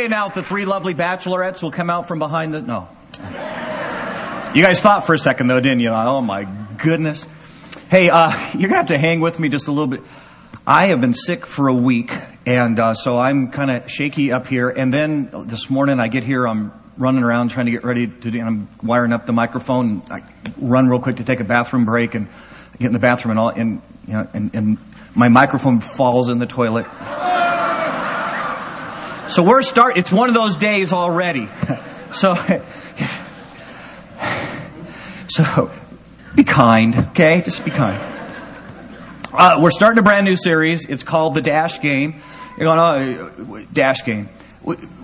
Okay, now the three lovely bachelorettes will come out from behind the. No. You guys thought for a second, though, didn't you? Oh, my goodness. Hey, uh, you're going to have to hang with me just a little bit. I have been sick for a week, and uh, so I'm kind of shaky up here. And then this morning I get here, I'm running around trying to get ready to do, and I'm wiring up the microphone. I run real quick to take a bathroom break and get in the bathroom and all, and, you know, and, and my microphone falls in the toilet. So we're start. It's one of those days already. So, so be kind, okay? Just be kind. Uh, we're starting a brand new series. It's called the Dash Game. You're going, oh, Dash Game.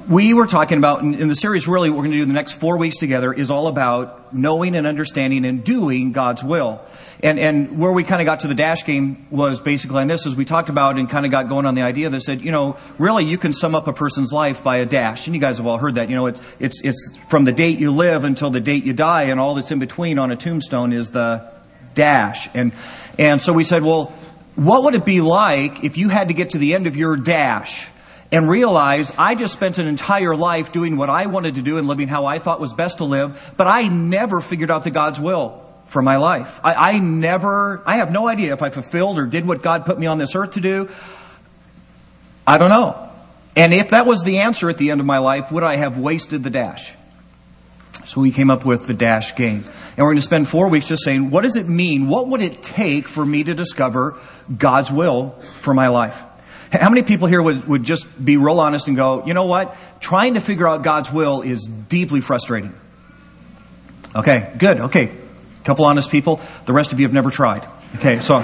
We were talking about in, in the series. Really, what we're going to do the next four weeks together is all about knowing and understanding and doing God's will. And, and where we kind of got to the dash game was basically on this, as we talked about and kind of got going on the idea that said, you know, really you can sum up a person's life by a dash. And you guys have all heard that. You know, it's, it's, it's from the date you live until the date you die, and all that's in between on a tombstone is the dash. And, and so we said, well, what would it be like if you had to get to the end of your dash? And realize I just spent an entire life doing what I wanted to do and living how I thought was best to live, but I never figured out the God's will for my life. I, I never, I have no idea if I fulfilled or did what God put me on this earth to do. I don't know. And if that was the answer at the end of my life, would I have wasted the dash? So we came up with the dash game. And we're going to spend four weeks just saying, what does it mean? What would it take for me to discover God's will for my life? How many people here would, would just be real honest and go, you know what? Trying to figure out God's will is deeply frustrating. Okay, good. Okay, A couple honest people. The rest of you have never tried. Okay, so.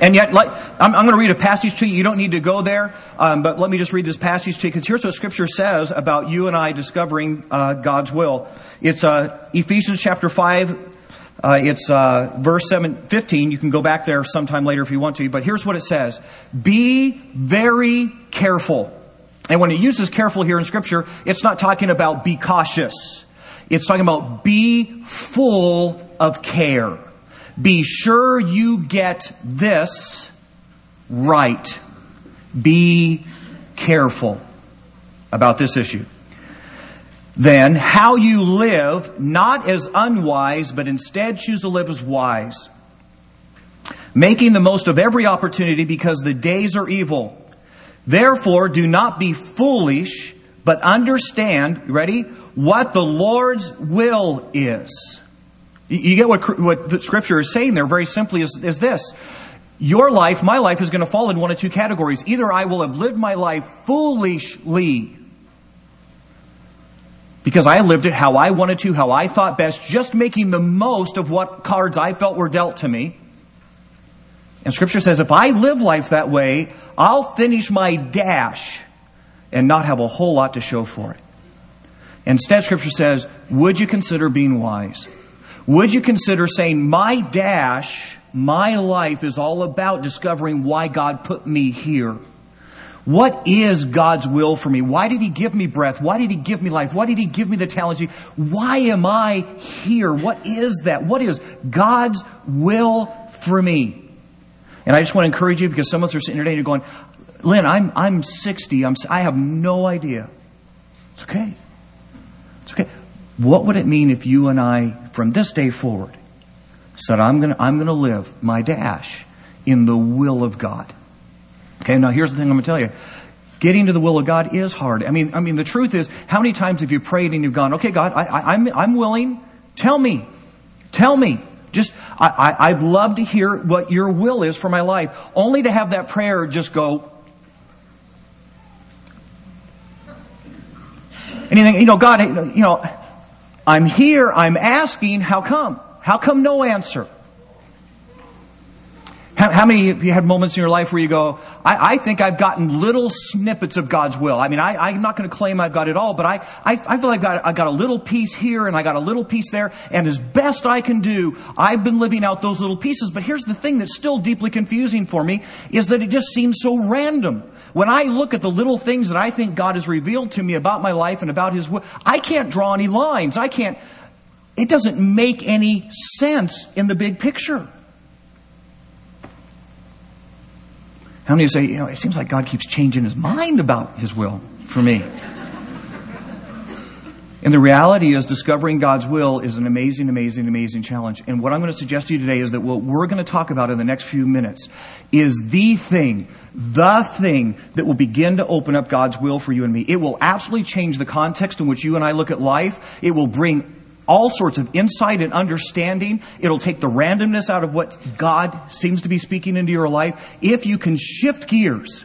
And yet, like, I'm, I'm going to read a passage to you. You don't need to go there, um, but let me just read this passage to you because here's what Scripture says about you and I discovering uh, God's will. It's uh, Ephesians chapter 5. Uh, it's uh, verse 7, 15. You can go back there sometime later if you want to, but here's what it says Be very careful. And when it uses careful here in Scripture, it's not talking about be cautious. It's talking about be full of care. Be sure you get this right. Be careful about this issue. Then, how you live, not as unwise, but instead choose to live as wise. Making the most of every opportunity because the days are evil. Therefore, do not be foolish, but understand, ready? what the Lord's will is. You get what, what the scripture is saying there very simply is, is this. Your life, my life, is going to fall in one of two categories. Either I will have lived my life foolishly because I lived it how I wanted to, how I thought best, just making the most of what cards I felt were dealt to me. And scripture says if I live life that way, I'll finish my dash and not have a whole lot to show for it. Instead, Scripture says, would you consider being wise? Would you consider saying, my dash, my life is all about discovering why God put me here? What is God's will for me? Why did He give me breath? Why did He give me life? Why did He give me the talents? Why am I here? What is that? What is God's will for me? And I just want to encourage you because some of us are sitting here today going, Lynn, I'm, I'm 60. I'm, I have no idea. It's okay. It's okay. What would it mean if you and I, from this day forward, said, I'm going to I'm going to live my dash in the will of God? Okay, now here's the thing I'm going to tell you. Getting to the will of God is hard. I mean, I mean, the truth is, how many times have you prayed and you've gone, okay, God, I, I, I'm, I'm willing. Tell me. Tell me. Just, I, I, I'd love to hear what your will is for my life. Only to have that prayer just go, anything, you know, God, you know, I'm here, I'm asking, how come? How come no answer? How, how, many of you had moments in your life where you go, I, I think I've gotten little snippets of God's will. I mean, I, am not going to claim I've got it all, but I, I, I feel I've got, I got a little piece here and I got a little piece there, and as best I can do, I've been living out those little pieces. But here's the thing that's still deeply confusing for me, is that it just seems so random. When I look at the little things that I think God has revealed to me about my life and about His will, I can't draw any lines. I can't, it doesn't make any sense in the big picture. How many say, you know, it seems like God keeps changing his mind about his will for me? And the reality is, discovering God's will is an amazing, amazing, amazing challenge. And what I'm going to suggest to you today is that what we're going to talk about in the next few minutes is the thing, the thing that will begin to open up God's will for you and me. It will absolutely change the context in which you and I look at life. It will bring all sorts of insight and understanding. It'll take the randomness out of what God seems to be speaking into your life. If you can shift gears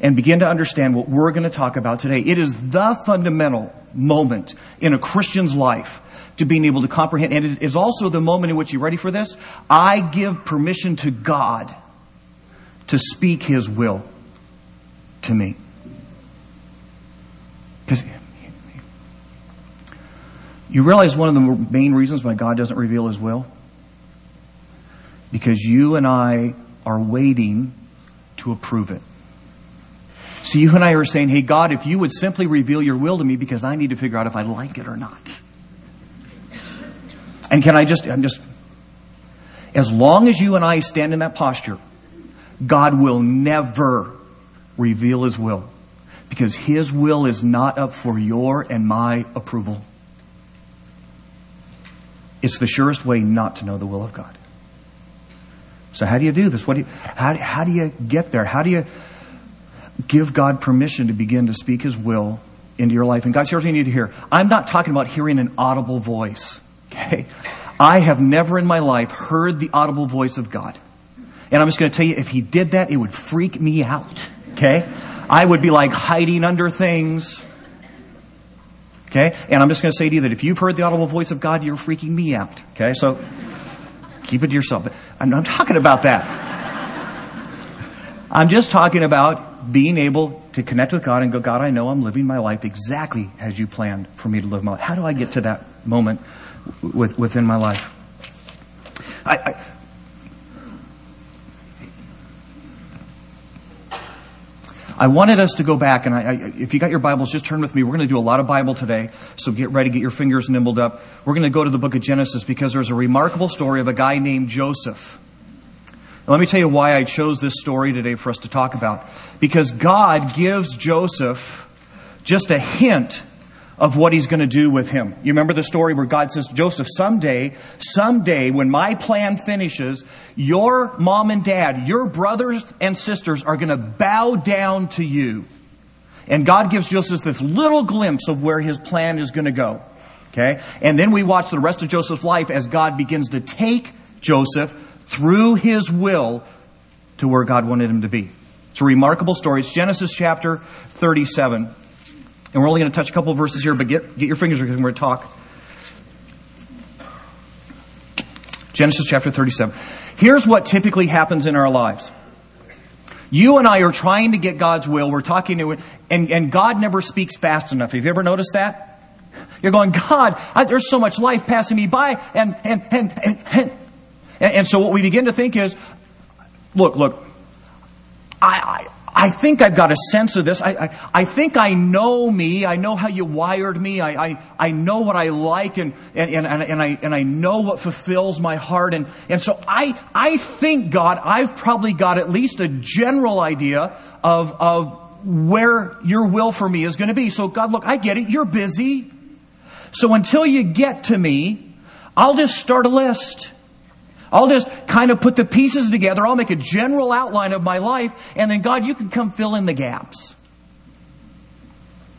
and begin to understand what we're going to talk about today, it is the fundamental moment in a Christian's life to being able to comprehend. And it is also the moment in which, you ready for this? I give permission to God to speak His will to me. Because you realize one of the main reasons why God doesn't reveal His will? Because you and I are waiting to approve it. So you and I are saying, hey, God, if you would simply reveal your will to me because I need to figure out if I like it or not. And can I just, I'm just, as long as you and I stand in that posture, God will never reveal His will because His will is not up for your and my approval. It's the surest way not to know the will of God. So how do you do this? What do you, how, how do you get there? How do you give God permission to begin to speak His will into your life? And guys, here's what you need to hear. I'm not talking about hearing an audible voice. Okay? I have never in my life heard the audible voice of God. And I'm just going to tell you, if He did that, it would freak me out. Okay? I would be like hiding under things. Okay? And I'm just going to say to you that if you've heard the audible voice of God, you're freaking me out. Okay? So keep it to yourself. I'm not talking about that. I'm just talking about being able to connect with God and go, God, I know I'm living my life exactly as you planned for me to live my life. How do I get to that moment with, within my life? I, I, I wanted us to go back, and I, I, if you got your Bibles, just turn with me. We're going to do a lot of Bible today, so get ready, get your fingers nimbled up. We're going to go to the book of Genesis because there's a remarkable story of a guy named Joseph. Now, let me tell you why I chose this story today for us to talk about. Because God gives Joseph just a hint of what he's going to do with him. You remember the story where God says, Joseph, someday, someday, when my plan finishes, your mom and dad, your brothers and sisters are going to bow down to you. And God gives Joseph this little glimpse of where his plan is going to go. Okay? And then we watch the rest of Joseph's life as God begins to take Joseph through his will to where God wanted him to be. It's a remarkable story. It's Genesis chapter 37. And we're only going to touch a couple of verses here, but get, get your fingers because we're going to talk. Genesis chapter 37. Here's what typically happens in our lives. You and I are trying to get God's will. We're talking to it, and, and God never speaks fast enough. Have you ever noticed that? You're going, God, I, there's so much life passing me by, and, and, and, and, and, and so what we begin to think is, look, look, I, I think I've got a sense of this. I, I, I, think I know me. I know how you wired me. I, I, I know what I like and, and, and, and, I, and I know what fulfills my heart. And, and so I, I think, God, I've probably got at least a general idea of, of where your will for me is going to be. So God, look, I get it. You're busy. So until you get to me, I'll just start a list. I'll just kind of put the pieces together. I'll make a general outline of my life, and then God, you can come fill in the gaps.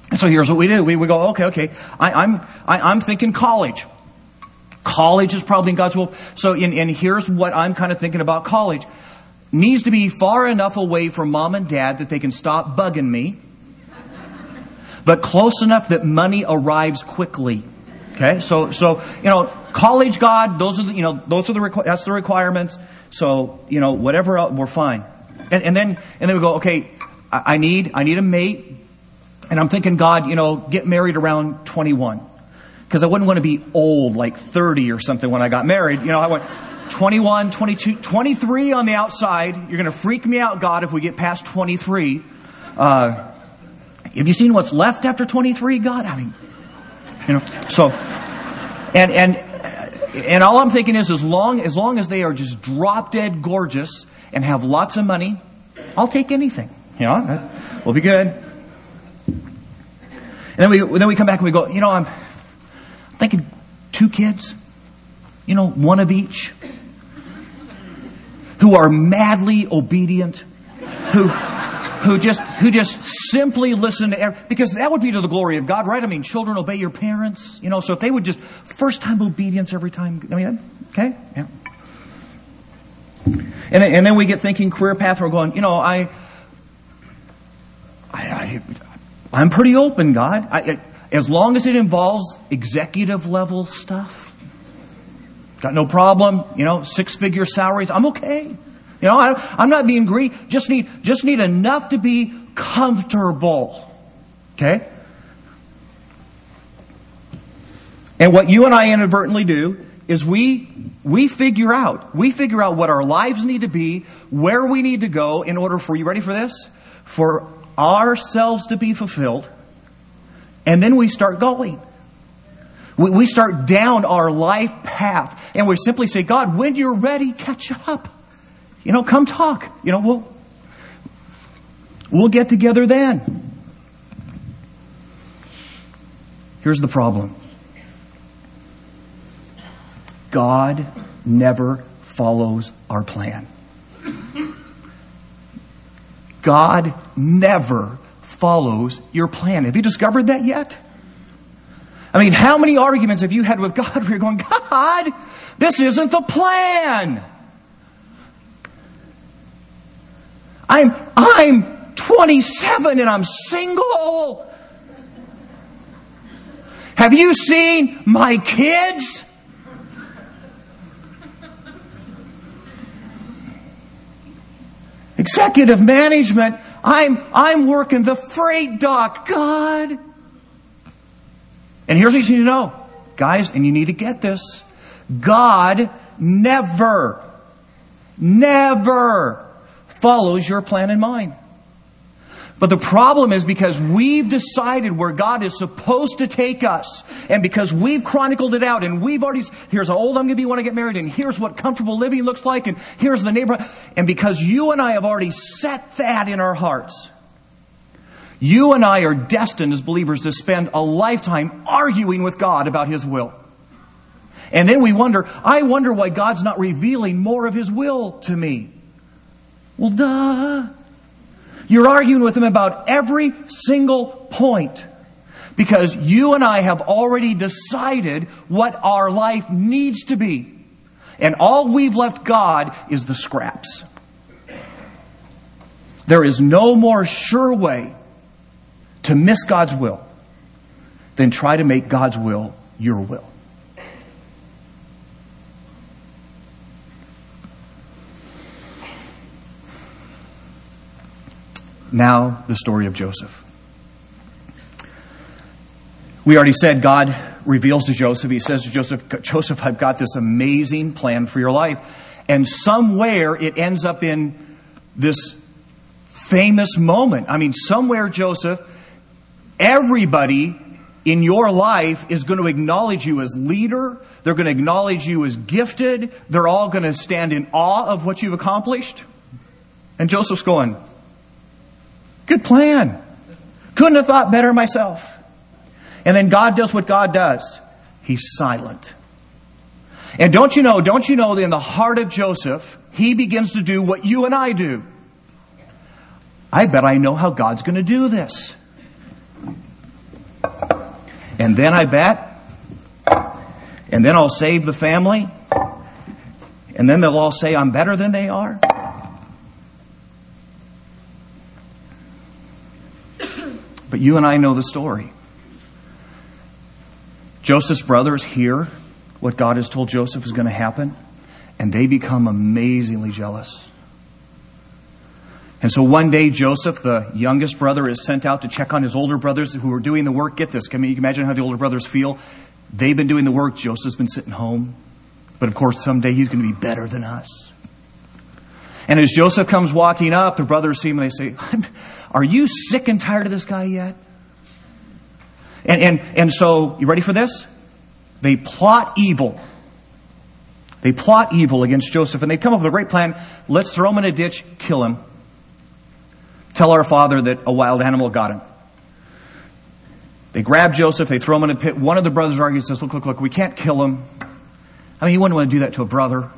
And so here's what we do. We, we go, okay, okay, I, I'm, I, am i am thinking college. College is probably in God's will. So, in, and here's what I'm kind of thinking about college. Needs to be far enough away from mom and dad that they can stop bugging me, but close enough that money arrives quickly. Okay, so so you know, college God, those are the, you know those are the that's the requirements. So, you know, whatever, else, we're fine. And, and then, and then we go, okay, I, I need, I need a mate. And I'm thinking, God, you know, get married around 21. Because I wouldn't want to be old, like 30 or something when I got married. You know, I went 21, 22, 23 on the outside. You're going to freak me out, God, if we get past 23. Uh, have you seen what's left after 23, God? I mean, you know, so, and, and, and all I'm thinking is as long, as long as they are just drop dead gorgeous and have lots of money, I'll take anything. Know, that, we'll be good. And then we, then we come back and we go, you know, I'm thinking two kids, you know, one of each, who are madly obedient, who, who just, who just simply listen to, every, because that would be to the glory of God, right? I mean, children obey your parents, you know, so if they would just, first time obedience every time, I mean, okay, yeah. And then, and then we get thinking career path, we're going, you know, I, I, I I'm pretty open, God. I, as long as it involves executive level stuff, got no problem. You know, six figure salaries, I'm okay. You know, I, am not being greedy. Just need, just need enough to be comfortable. Okay? And what you and I inadvertently do is we, we figure out, we figure out what our lives need to be, where we need to go in order for, you ready for this? For ourselves to be fulfilled, and then we start going. We, we start down our life path, and we simply say, God, when you're ready, catch up. You know, come talk. You know, we'll, we'll get together then. Here's the problem God never follows our plan. God never follows your plan. Have you discovered that yet? I mean, how many arguments have you had with God where you're going, God, this isn't the plan? I'm, I'm 27 and I'm single. Have you seen my kids? Executive management, I'm, I'm working the freight dock. God. And here's what you need to know. Guys, and you need to get this. God never, never follows your plan in mind. But the problem is because we've decided where God is supposed to take us, and because we've chronicled it out, and we've already, here's how old I'm going to be when I get married, and here's what comfortable living looks like, and here's the neighborhood, and because you and I have already set that in our hearts, you and I are destined as believers to spend a lifetime arguing with God about His will. And then we wonder, I wonder why God's not revealing more of His will to me. Well, duh. You're arguing with him about every single point because you and I have already decided what our life needs to be. And all we've left God is the scraps. There is no more sure way to miss God's will than try to make God's will your will. Now, the story of Joseph. We already said God reveals to Joseph, he says to Joseph, Joseph, I've got this amazing plan for your life. And somewhere it ends up in this famous moment. I mean, somewhere, Joseph, everybody in your life is going to acknowledge you as leader. They're going to acknowledge you as gifted. They're all going to stand in awe of what you've accomplished. And Joseph's going, Good plan. Couldn't have thought better myself. And then God does what God does. He's silent. And don't you know, don't you know that in the heart of Joseph, he begins to do what you and I do. I bet I know how God's going to do this. And then I bet, and then I'll save the family, and then they'll all say I'm better than they are. But you and I know the story. Joseph's brothers hear what God has told Joseph is going to happen, and they become amazingly jealous. And so one day, Joseph, the youngest brother, is sent out to check on his older brothers who are doing the work. Get this. Can you imagine how the older brothers feel? They've been doing the work. Joseph's been sitting home. But of course, someday he's going to be better than us. And as Joseph comes walking up, the brothers see him and they say, Are you sick and tired of this guy yet? And, and, and so, you ready for this? They plot evil. They plot evil against Joseph, and they come up with a great plan. Let's throw him in a ditch, kill him. Tell our father that a wild animal got him. They grab Joseph, they throw him in a pit. One of the brothers argues, says, Look, look, look, we can't kill him. I mean, you wouldn't want to do that to a brother.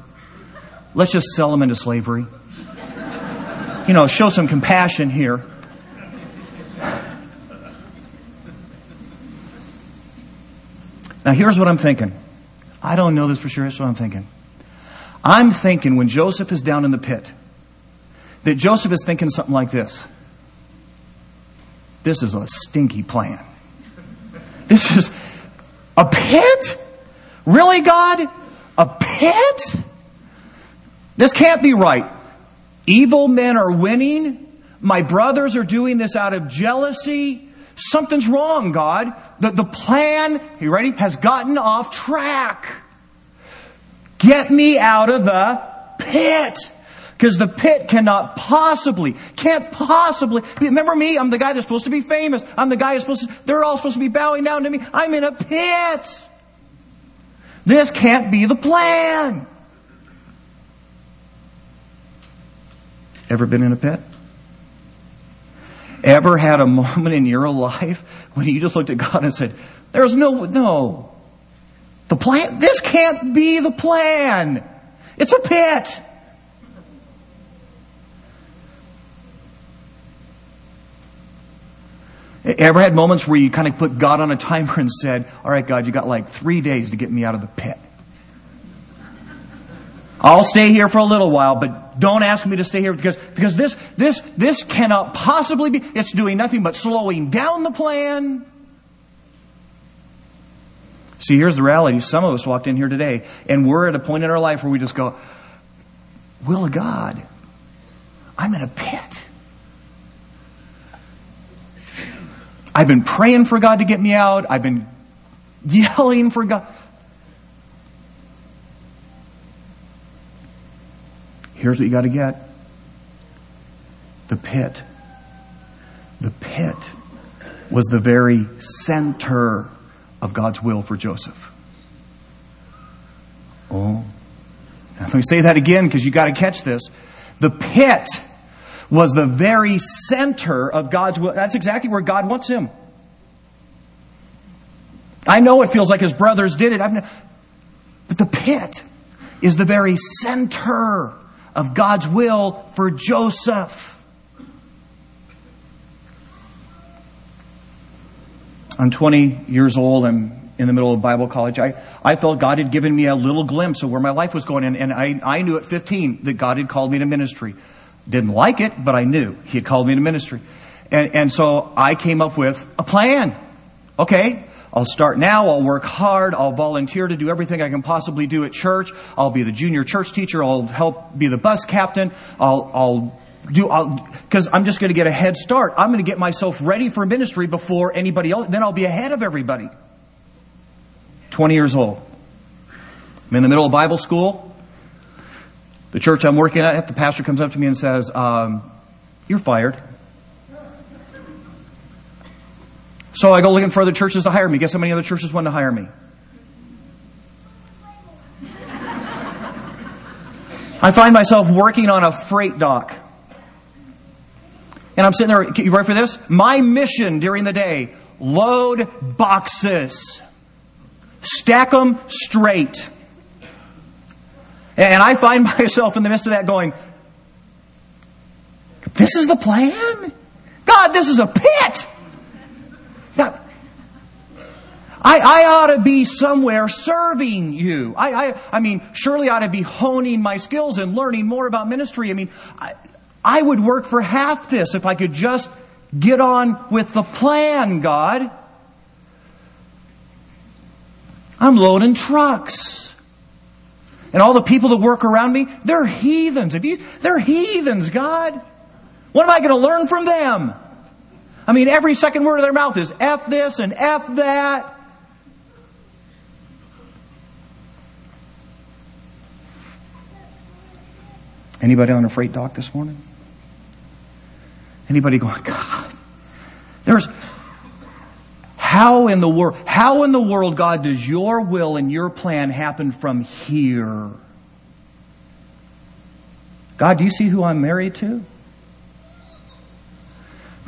Let's just sell him into slavery. You know, show some compassion here. Now, here's what I'm thinking. I don't know this for sure. Here's what I'm thinking. I'm thinking when Joseph is down in the pit, that Joseph is thinking something like this This is a stinky plan. This is a pit? Really, God? A pit? This can't be right. Evil men are winning. My brothers are doing this out of jealousy. Something's wrong, God. The, the plan, you ready, has gotten off track. Get me out of the pit. Because the pit cannot possibly, can't possibly. Remember me? I'm the guy that's supposed to be famous. I'm the guy who's supposed to, they're all supposed to be bowing down to me. I'm in a pit. This can't be the plan. Ever been in a pit? Ever had a moment in your life when you just looked at God and said, There's no, no. The plan, this can't be the plan. It's a pit. Ever had moments where you kind of put God on a timer and said, All right, God, you got like three days to get me out of the pit. I'll stay here for a little while, but don't ask me to stay here because, because this, this, this cannot possibly be, it's doing nothing but slowing down the plan. See, here's the reality. Some of us walked in here today and we're at a point in our life where we just go, Will of God, I'm in a pit. I've been praying for God to get me out. I've been yelling for God. Here's what you got to get the pit. The pit was the very center of God's will for Joseph. Oh. Let me say that again because you got to catch this. The pit was the very center of God's will. That's exactly where God wants him. I know it feels like his brothers did it, but the pit is the very center of God's will for Joseph. I'm 20 years old. I'm in the middle of Bible college. I, I felt God had given me a little glimpse of where my life was going. And, and I, I knew at 15 that God had called me to ministry. Didn't like it, but I knew He had called me to ministry. And, and so I came up with a plan. Okay, I'll start now. I'll work hard. I'll volunteer to do everything I can possibly do at church. I'll be the junior church teacher. I'll help be the bus captain. I'll, I'll do, because I'm just going to get a head start. I'm going to get myself ready for ministry before anybody else. Then I'll be ahead of everybody. 20 years old. I'm in the middle of Bible school. The church I'm working at, the pastor comes up to me and says, um, You're fired. So I go looking for other churches to hire me. Guess how many other churches want to hire me? I find myself working on a freight dock. And I'm sitting there, you ready for this? My mission during the day load boxes, stack them straight. And I find myself in the midst of that going, This is the plan? God, this is a pit. I, I ought to be somewhere serving you. I, I, I mean, surely I ought to be honing my skills and learning more about ministry. I mean, I, I would work for half this if I could just get on with the plan, God. I'm loading trucks. And all the people that work around me, they're heathens. If you, they're heathens, God. What am I going to learn from them? I mean, every second word of their mouth is F this and F that. Anybody on a freight dock this morning? Anybody going, God, there's, how in the world, how in the world, God, does your will and your plan happen from here? God, do you see who I'm married to?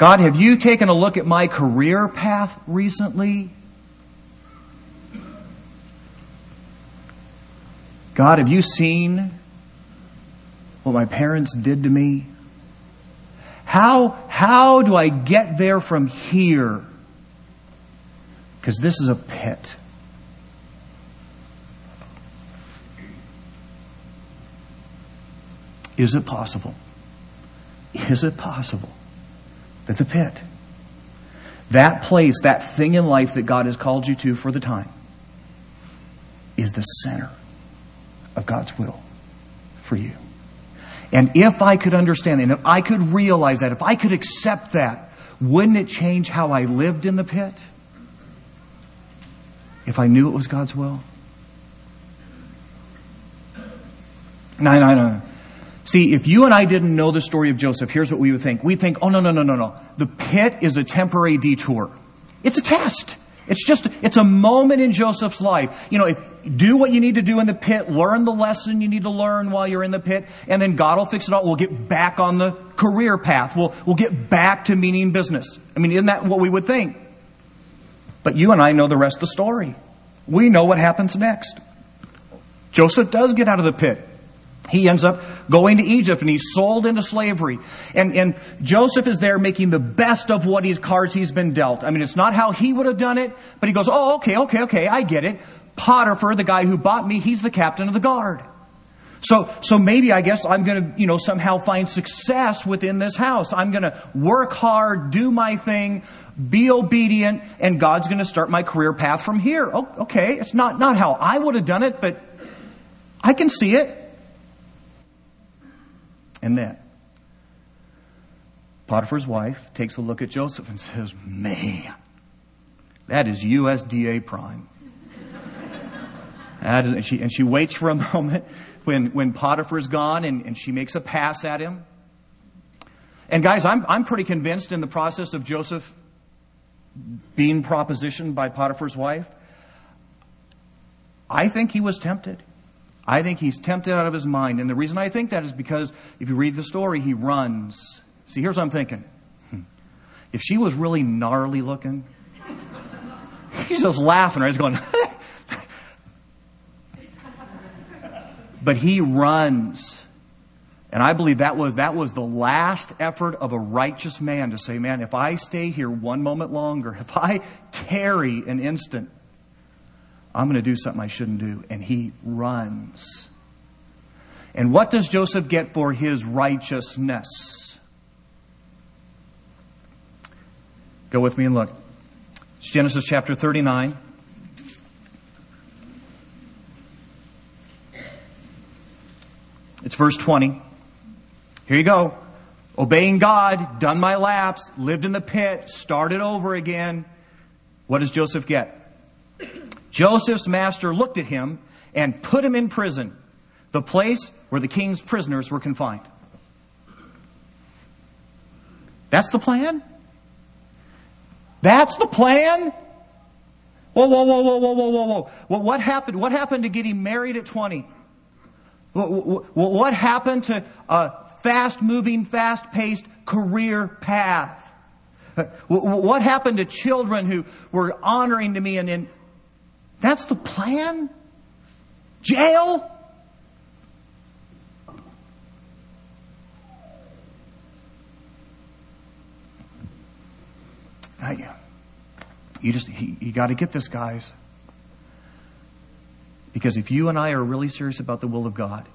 God, have you taken a look at my career path recently? God, have you seen what my parents did to me? How, how do I get there from here? Because this is a pit. Is it possible? Is it possible the pit, that place, that thing in life that God has called you to for the time, is the center of God's will for you? And if I could understand that, and if I could realize that, if I could accept that, wouldn't it change how I lived in the pit? If I knew it was God's will? No, no, no. See, if you and I didn't know the story of Joseph, here's what we would think. We'd think, oh, no, no, no, no, no. The pit is a temporary detour. It's a test. It's just, it's a moment in Joseph's life. You know, if, do what you need to do in the pit, learn the lesson you need to learn while you're in the pit, and then God will fix it all. We'll get back on the career path. We'll, we'll get back to meaning business. I mean, isn't that what we would think? But you and I know the rest of the story. We know what happens next. Joseph does get out of the pit. He ends up going to Egypt and he's sold into slavery. And, and Joseph is there making the best of what his cards he's been dealt. I mean, it's not how he would have done it, but he goes, oh, okay, okay, okay, I get it. Potiphar, the guy who bought me, he's the captain of the guard. So, so maybe I guess I'm going to, you know, somehow find success within this house. I'm going to work hard, do my thing, be obedient, and God's going to start my career path from here. Oh, okay, it's not, not how I would have done it, but I can see it. And then, Potiphar's wife takes a look at Joseph and says, Man, that is USDA prime. and, she, and she waits for a moment when, when Potiphar's gone and, and she makes a pass at him. And guys, I'm, I'm pretty convinced in the process of Joseph being propositioned by Potiphar's wife, I think he was tempted. I think he's tempted out of his mind. And the reason I think that is because if you read the story, he runs. See, here's what I'm thinking. Hmm. If she was really gnarly looking, he's just laughing, right? He's going, but he runs. And I believe that was, that was the last effort of a righteous man to say, man, if I stay here one moment longer, if I tarry an instant, I'm going to do something I shouldn't do. And he runs. And what does Joseph get for his righteousness? Go with me and look. It's Genesis chapter 39. It's verse 20. Here you go. Obeying God, done my laps, lived in the pit, started over again. What does Joseph get? Joseph's master looked at him and put him in prison, the place where the king's prisoners were confined. That's the plan? That's the plan? Whoa, whoa, whoa, whoa, whoa, whoa, whoa. Well, what happened? What happened to getting married at 20? What happened to a fast moving, fast paced career path? Uh, what happened to children who were honoring to me and, and that's the plan? Jail? Uh, you just, you, you got to get this, guys. Because if you and I are really serious about the will of God,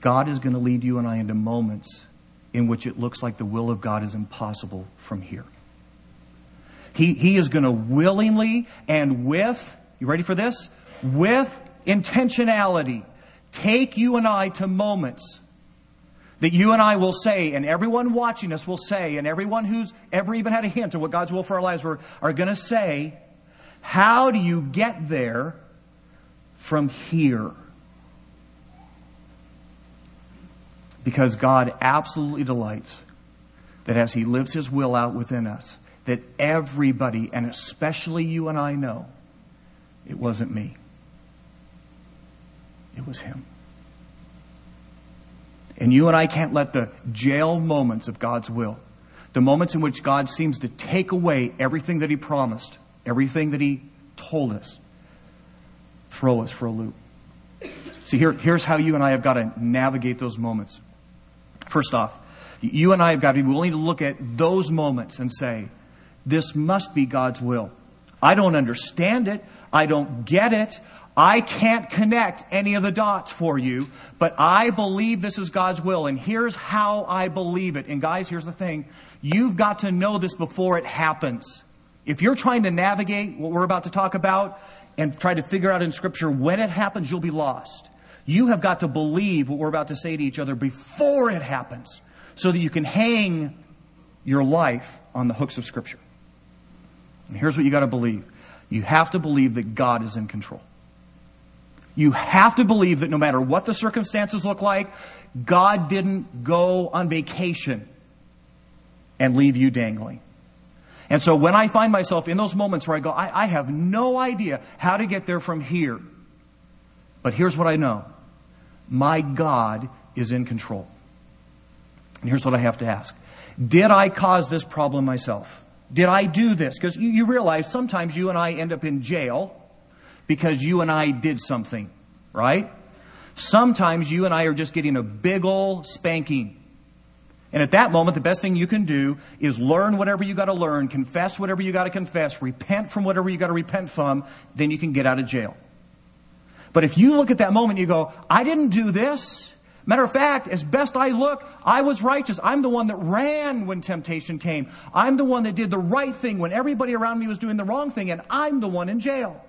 God is going to lead you and I into moments in which it looks like the will of God is impossible from here. He, he is going to willingly and with, you ready for this? With intentionality take you and I to moments that you and I will say, and everyone watching us will say, and everyone who's ever even had a hint of what God's will for our lives were, are going to say, How do you get there from here? Because God absolutely delights that as He lives His will out within us, that everybody, and especially you and I, know it wasn't me, it was Him. And you and I can't let the jail moments of God's will, the moments in which God seems to take away everything that He promised, everything that He told us, throw us for a loop. See, here, here's how you and I have got to navigate those moments. First off, you and I have got to be willing to look at those moments and say, this must be God's will. I don't understand it. I don't get it. I can't connect any of the dots for you, but I believe this is God's will, and here's how I believe it. And guys, here's the thing. You've got to know this before it happens. If you're trying to navigate what we're about to talk about and try to figure out in Scripture when it happens, you'll be lost. You have got to believe what we're about to say to each other before it happens so that you can hang your life on the hooks of Scripture. And here's what you got to believe you have to believe that God is in control. You have to believe that no matter what the circumstances look like, God didn't go on vacation and leave you dangling. And so when I find myself in those moments where I go, I, I have no idea how to get there from here. But here's what I know my God is in control. And here's what I have to ask Did I cause this problem myself? Did I do this? Because you, realize sometimes you and I end up in jail because you and I did something, right? Sometimes you and I are just getting a big ol' spanking. And at that moment, the best thing you can do is learn whatever you got to learn, confess whatever you got to confess, repent from whatever you got to repent from, then you can get out of jail. But if you look at that moment, you go, I didn't do this. Matter of fact, as best I look, I was righteous. I'm the one that ran when temptation came. I'm the one that did the right thing when everybody around me was doing the wrong thing, and I'm the one in jail.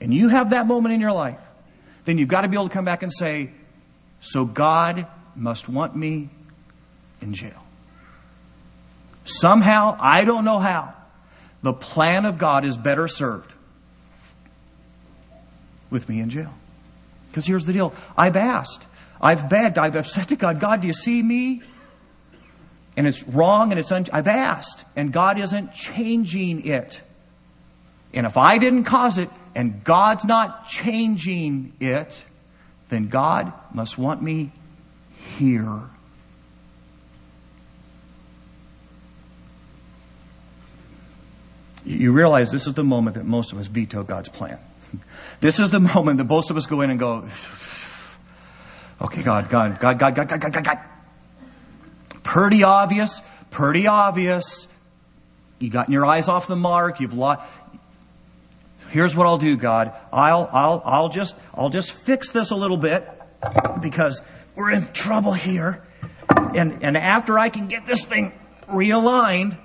And you have that moment in your life, then you've got to be able to come back and say, So God must want me in jail. Somehow, I don't know how, the plan of God is better served with me in jail. Because here's the deal I've asked, I've begged, I've said to God, God, do you see me? And it's wrong and it's un- I've asked, and God isn't changing it. And if I didn't cause it and God's not changing it, then God must want me here. You realize this is the moment that most of us veto God's plan. This is the moment that most of us go in and go, okay, God, God, God, God, God, God, God, God, God. Pretty obvious, pretty obvious. You gotten your eyes off the mark. You've lost. Here's what I'll do, God. I'll, I'll, I'll just, I'll just fix this a little bit because we're in trouble here. And, and after I can get this thing realigned,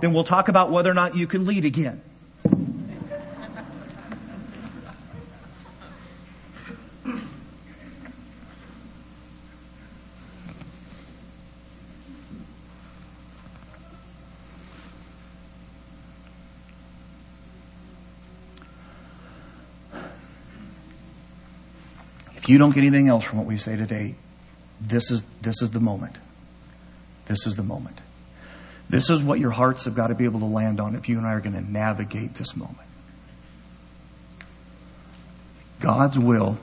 then we'll talk about whether or not you can lead again. If you don't get anything else from what we say today, this is, this is the moment. This is the moment. This is what your hearts have got to be able to land on if you and I are going to navigate this moment. God's will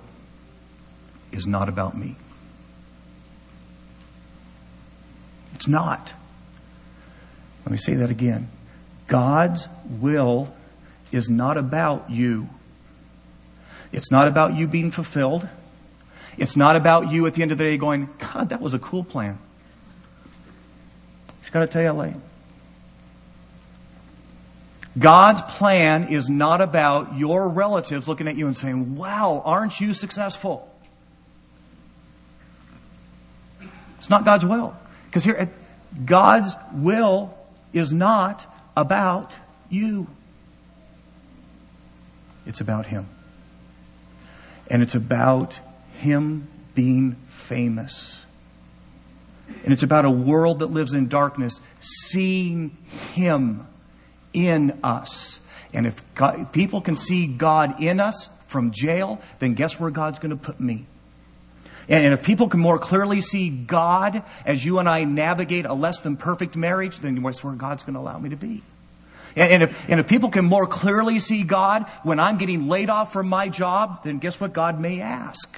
is not about me. It's not. Let me say that again. God's will is not about you. It's not about you being fulfilled. It's not about you at the end of the day going, God, that was a cool plan. Just got to tell you, LA. God's plan is not about your relatives looking at you and saying, Wow, aren't you successful? It's not God's will. Because here, God's will is not about you, it's about Him. And it's about Him being famous. And it's about a world that lives in darkness seeing Him in us. And if God, people can see God in us from jail, then guess where God's going to put me? And if people can more clearly see God as you and I navigate a less than perfect marriage, then that's where God's going to allow me to be. And, if, and if people can more clearly see God when I'm getting laid off from my job, then guess what God may ask?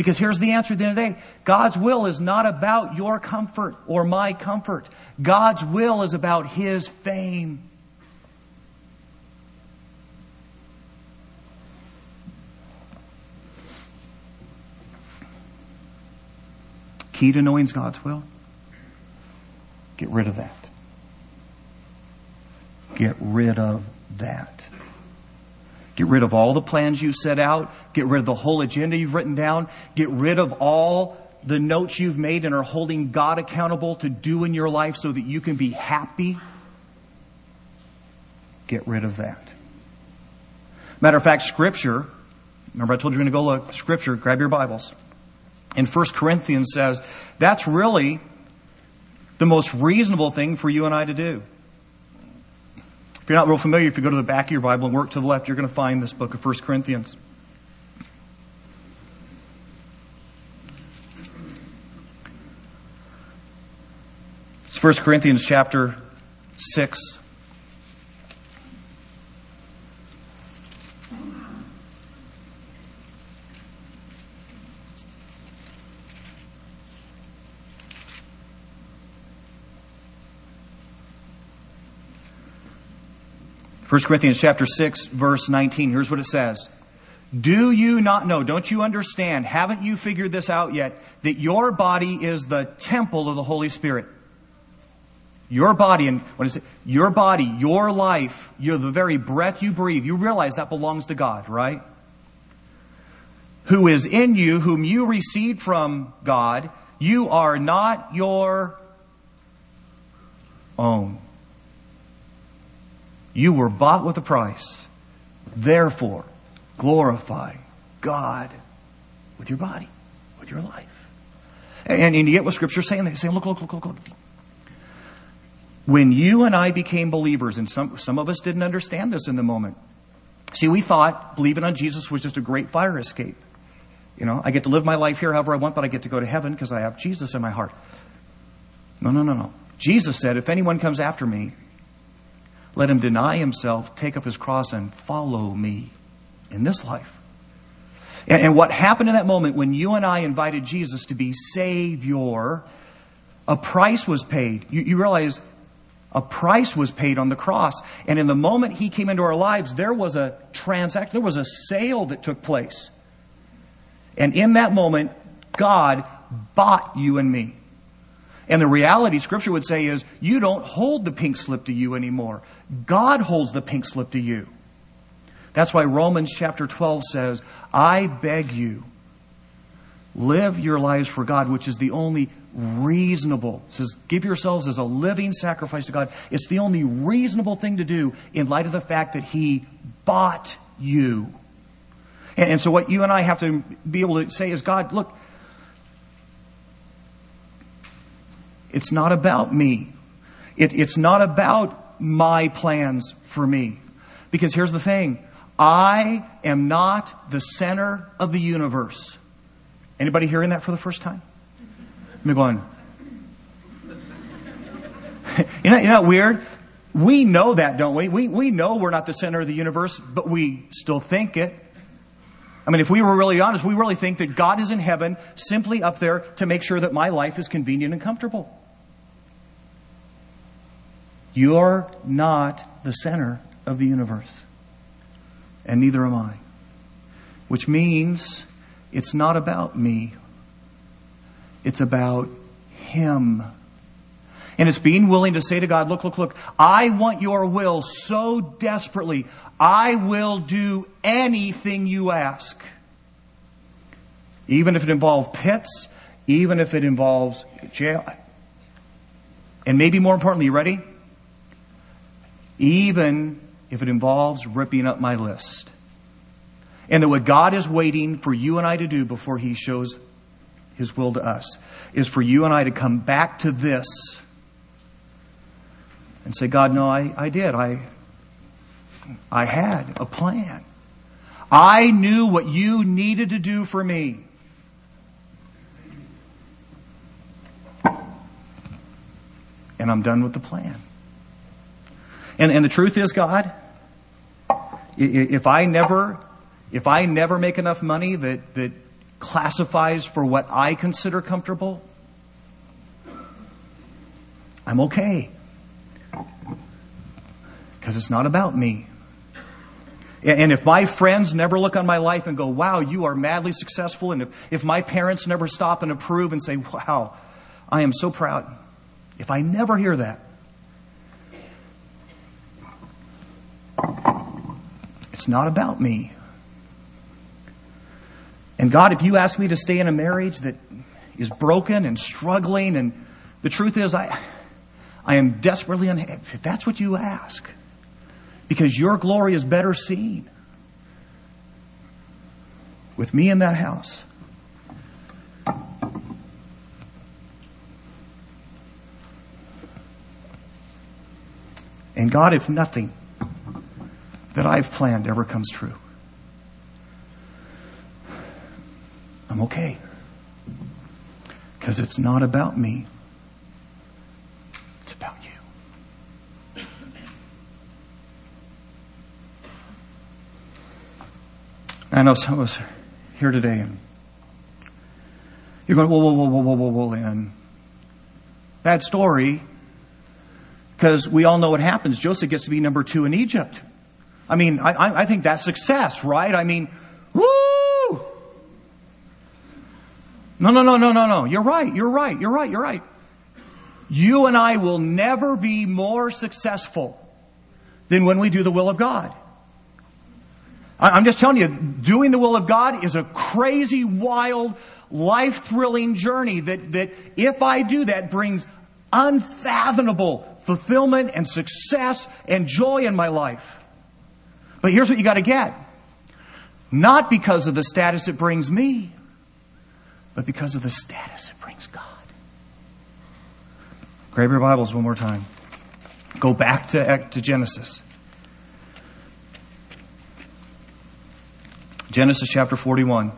Because here's the answer at the end of the day God's will is not about your comfort or my comfort, God's will is about His fame. Key to knowing God's will get rid of that. Get rid of that. Get rid of all the plans you set out. Get rid of the whole agenda you've written down. Get rid of all the notes you've made and are holding God accountable to do in your life so that you can be happy. Get rid of that. Matter of fact, Scripture, remember I told you you're going to go look, Scripture, grab your Bibles. In 1 Corinthians says that's really the most reasonable thing for you and I to do. If you're not real familiar, if you go to the back of your Bible and work to the left, you're going to find this book of 1 Corinthians. It's 1 Corinthians chapter 6. 1 Corinthians chapter 6 verse 19. Here's what it says. Do you not know? Don't you understand? Haven't you figured this out yet? That your body is the temple of the Holy Spirit. Your body, and what is it? Your body, your life, you're the very breath you breathe. You realize that belongs to God, right? Who is in you, whom you received from God. You are not your own. You were bought with a price. Therefore, glorify God with your body, with your life. And, and you get what Scripture's saying? They're saying, look, look, look, look, look. When you and I became believers, and some, some of us didn't understand this in the moment. See, we thought believing on Jesus was just a great fire escape. You know, I get to live my life here however I want, but I get to go to heaven because I have Jesus in my heart. No, no, no, no. Jesus said, if anyone comes after me, let him deny himself, take up his cross, and follow me in this life. And, and, what happened in that moment when you and I invited Jesus to be Savior, a price was paid. You, you realize a price was paid on the cross. And in the moment he came into our lives, there was a transaction, there was a sale that took place. And in that moment, God bought you and me. And the reality, Scripture would say, is you don't hold the pink slip to you anymore. God holds the pink slip to you. That's why Romans chapter 12 says, I beg you, live your lives for God, which is the only reasonable. It says, give yourselves as a living sacrifice to God. It's the only reasonable thing to do in light of the fact that He bought you. And, and so what you and I have to be able to say is, God, look, It's not about me. It, it's not about my plans for me. Because here's the thing I am not the center of the universe. Anybody hearing that for the first time? I'm going, you know, you know weird? We know that, don't we? we? We know we're not the center of the universe, but we still think it. I mean, if we were really honest, we really think that God is in heaven simply up there to make sure that my life is convenient and comfortable. You're not the center of the universe. And neither am I. Which means it's not about me, it's about Him. And it's being willing to say to God, look, look, look, I want your will so desperately. I will do anything you ask. Even if it involves pits, even if it involves jail. And maybe more importantly, you ready? Even if it involves ripping up my list. And that what God is waiting for you and I to do before He shows His will to us is for you and I to come back to this and say, God, no, I, I did. I, I had a plan. I knew what you needed to do for me. And I'm done with the plan. And, and the truth is, God, if I never, if I never make enough money that, that classifies for what I consider comfortable, I'm okay. Because it's not about me. And if my friends never look on my life and go, wow, you are madly successful, and if, if my parents never stop and approve and say, wow, I am so proud, if I never hear that, it's not about me. And God, if you ask me to stay in a marriage that is broken and struggling, and the truth is, I, I am desperately unhappy, if that's what you ask, because your glory is better seen with me in that house. And God, if nothing that I've planned ever comes true, I'm okay. Because it's not about me, it's about you. I know some of us are here today and you're going, whoa, whoa, whoa, whoa, whoa, whoa, whoa, and bad story because we all know what happens. Joseph gets to be number two in Egypt. I mean, I, I think that's success, right? I mean, woo! No, no, no, no, no, no. You're right. You're right. You're right. You're right. You and I will never be more successful than when we do the will of God. I'm just telling you, doing the will of God is a crazy, wild, life thrilling journey that, that if I do that brings unfathomable fulfillment and success and joy in my life. But here's what you got to get. Not because of the status it brings me, but because of the status it brings God. Grab your Bibles one more time. Go back to, to Genesis. Genesis chapter 41.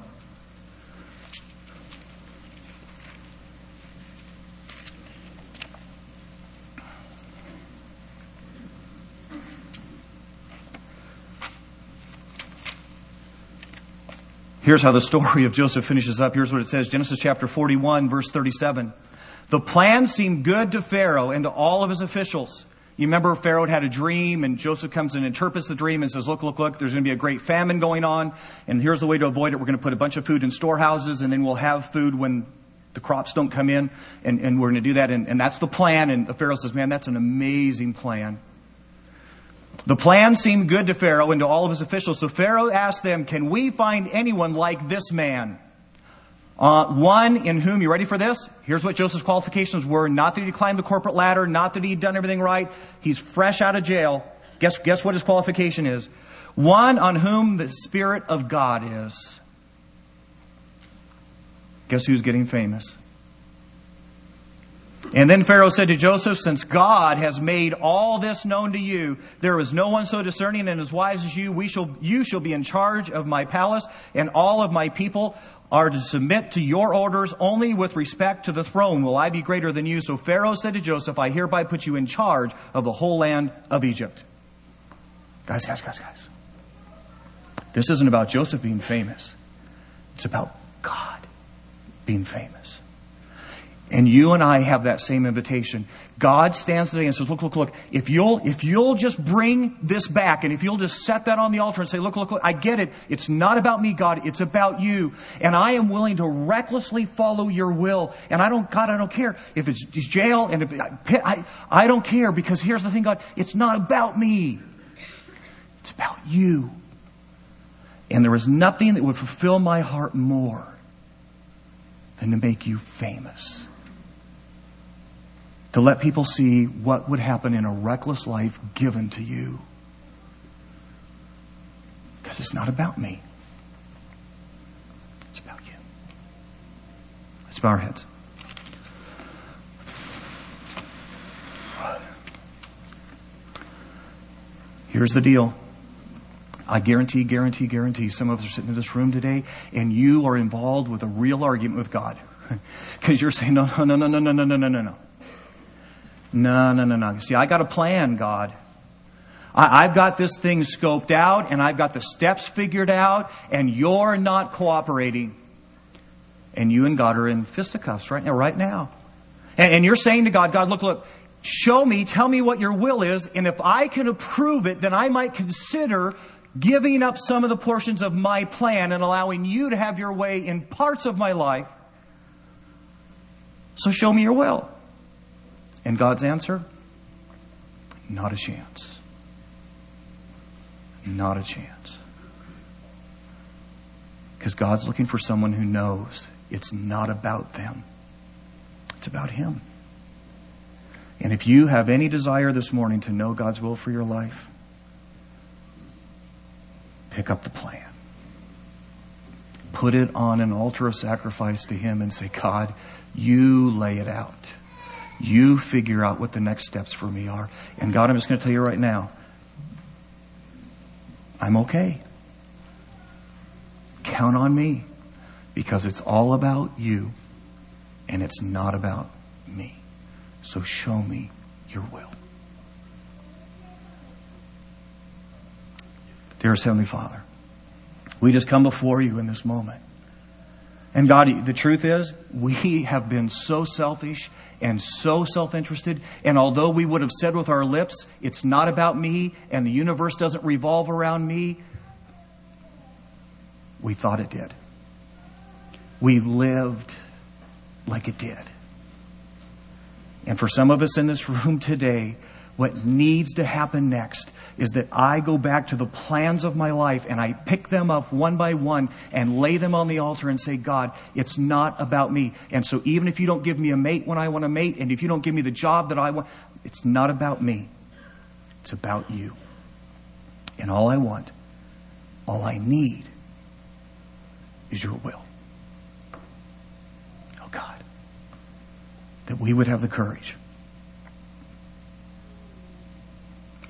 Here's how the story of Joseph finishes up. Here's what it says Genesis chapter 41, verse 37. The plan seemed good to Pharaoh and to all of his officials. You remember Pharaoh had a dream, and Joseph comes and interprets the dream and says, Look, look, look, there's going to be a great famine going on, and here's the way to avoid it. We're going to put a bunch of food in storehouses, and then we'll have food when the crops don't come in, and, and we're going to do that. And, and that's the plan. And the Pharaoh says, Man, that's an amazing plan. The plan seemed good to Pharaoh and to all of his officials. So Pharaoh asked them, Can we find anyone like this man? Uh, one in whom, you ready for this? Here's what Joseph's qualifications were. Not that he climbed the corporate ladder, not that he'd done everything right. He's fresh out of jail. Guess, guess what his qualification is? One on whom the Spirit of God is. Guess who's getting famous? And then Pharaoh said to Joseph, Since God has made all this known to you, there is no one so discerning and as wise as you. We shall, you shall be in charge of my palace, and all of my people are to submit to your orders only with respect to the throne. Will I be greater than you? So Pharaoh said to Joseph, I hereby put you in charge of the whole land of Egypt. Guys, guys, guys, guys. This isn't about Joseph being famous. It's about God being famous. And you and I have that same invitation. God stands today and says, look, look, look, if you'll, if you'll just bring this back and if you'll just set that on the altar and say, look, look, look, I get it. It's not about me, God. It's about you. And I am willing to recklessly follow your will. And I don't, God, I don't care if it's jail and if I, I don't care because here's the thing, God, it's not about me. It's about you. And there is nothing that would fulfill my heart more than to make you famous to let people see what would happen in a reckless life given to you. Because it's not about me, it's about you. Let's bow our heads. Here's the deal. I guarantee, guarantee, guarantee some of us are sitting in this room today and you are involved with a real argument with God. Because you're saying, no, no, no, no, no, no, no, no, no. no." No. No, no, no. See, I got a plan, God. I, I've got this thing scoped out and I've got the steps figured out and you're not cooperating. And you and God are in fisticuffs right now, right now. And, and you're saying to God, God, look, look, show me, tell me what your will is, and if I can approve it, then I might consider giving up some of the portions of my plan and allowing you to have your way in parts of my life. So show me your will. And God's answer? Not a chance. Not a chance. Because God's looking for someone who knows it's not about them, it's about Him. And if you have any desire this morning to know God's will for your life, pick up the plan. Put it on an altar of sacrifice to Him and say, God, you lay it out. You figure out what the next steps for me are. And God, I'm just going to tell you right now, I'm okay. Count on me because it's all about you and it's not about me. So show me your will. Dearest Heavenly Father, we just come before you in this moment. And God, the truth is, we have been so selfish and so self interested. And although we would have said with our lips, it's not about me and the universe doesn't revolve around me, we thought it did. We lived like it did. And for some of us in this room today, what needs to happen next is that I go back to the plans of my life and I pick them up one by one and lay them on the altar and say, God, it's not about me. And so even if you don't give me a mate when I want a mate, and if you don't give me the job that I want, it's not about me. It's about you. And all I want, all I need, is your will. Oh God, that we would have the courage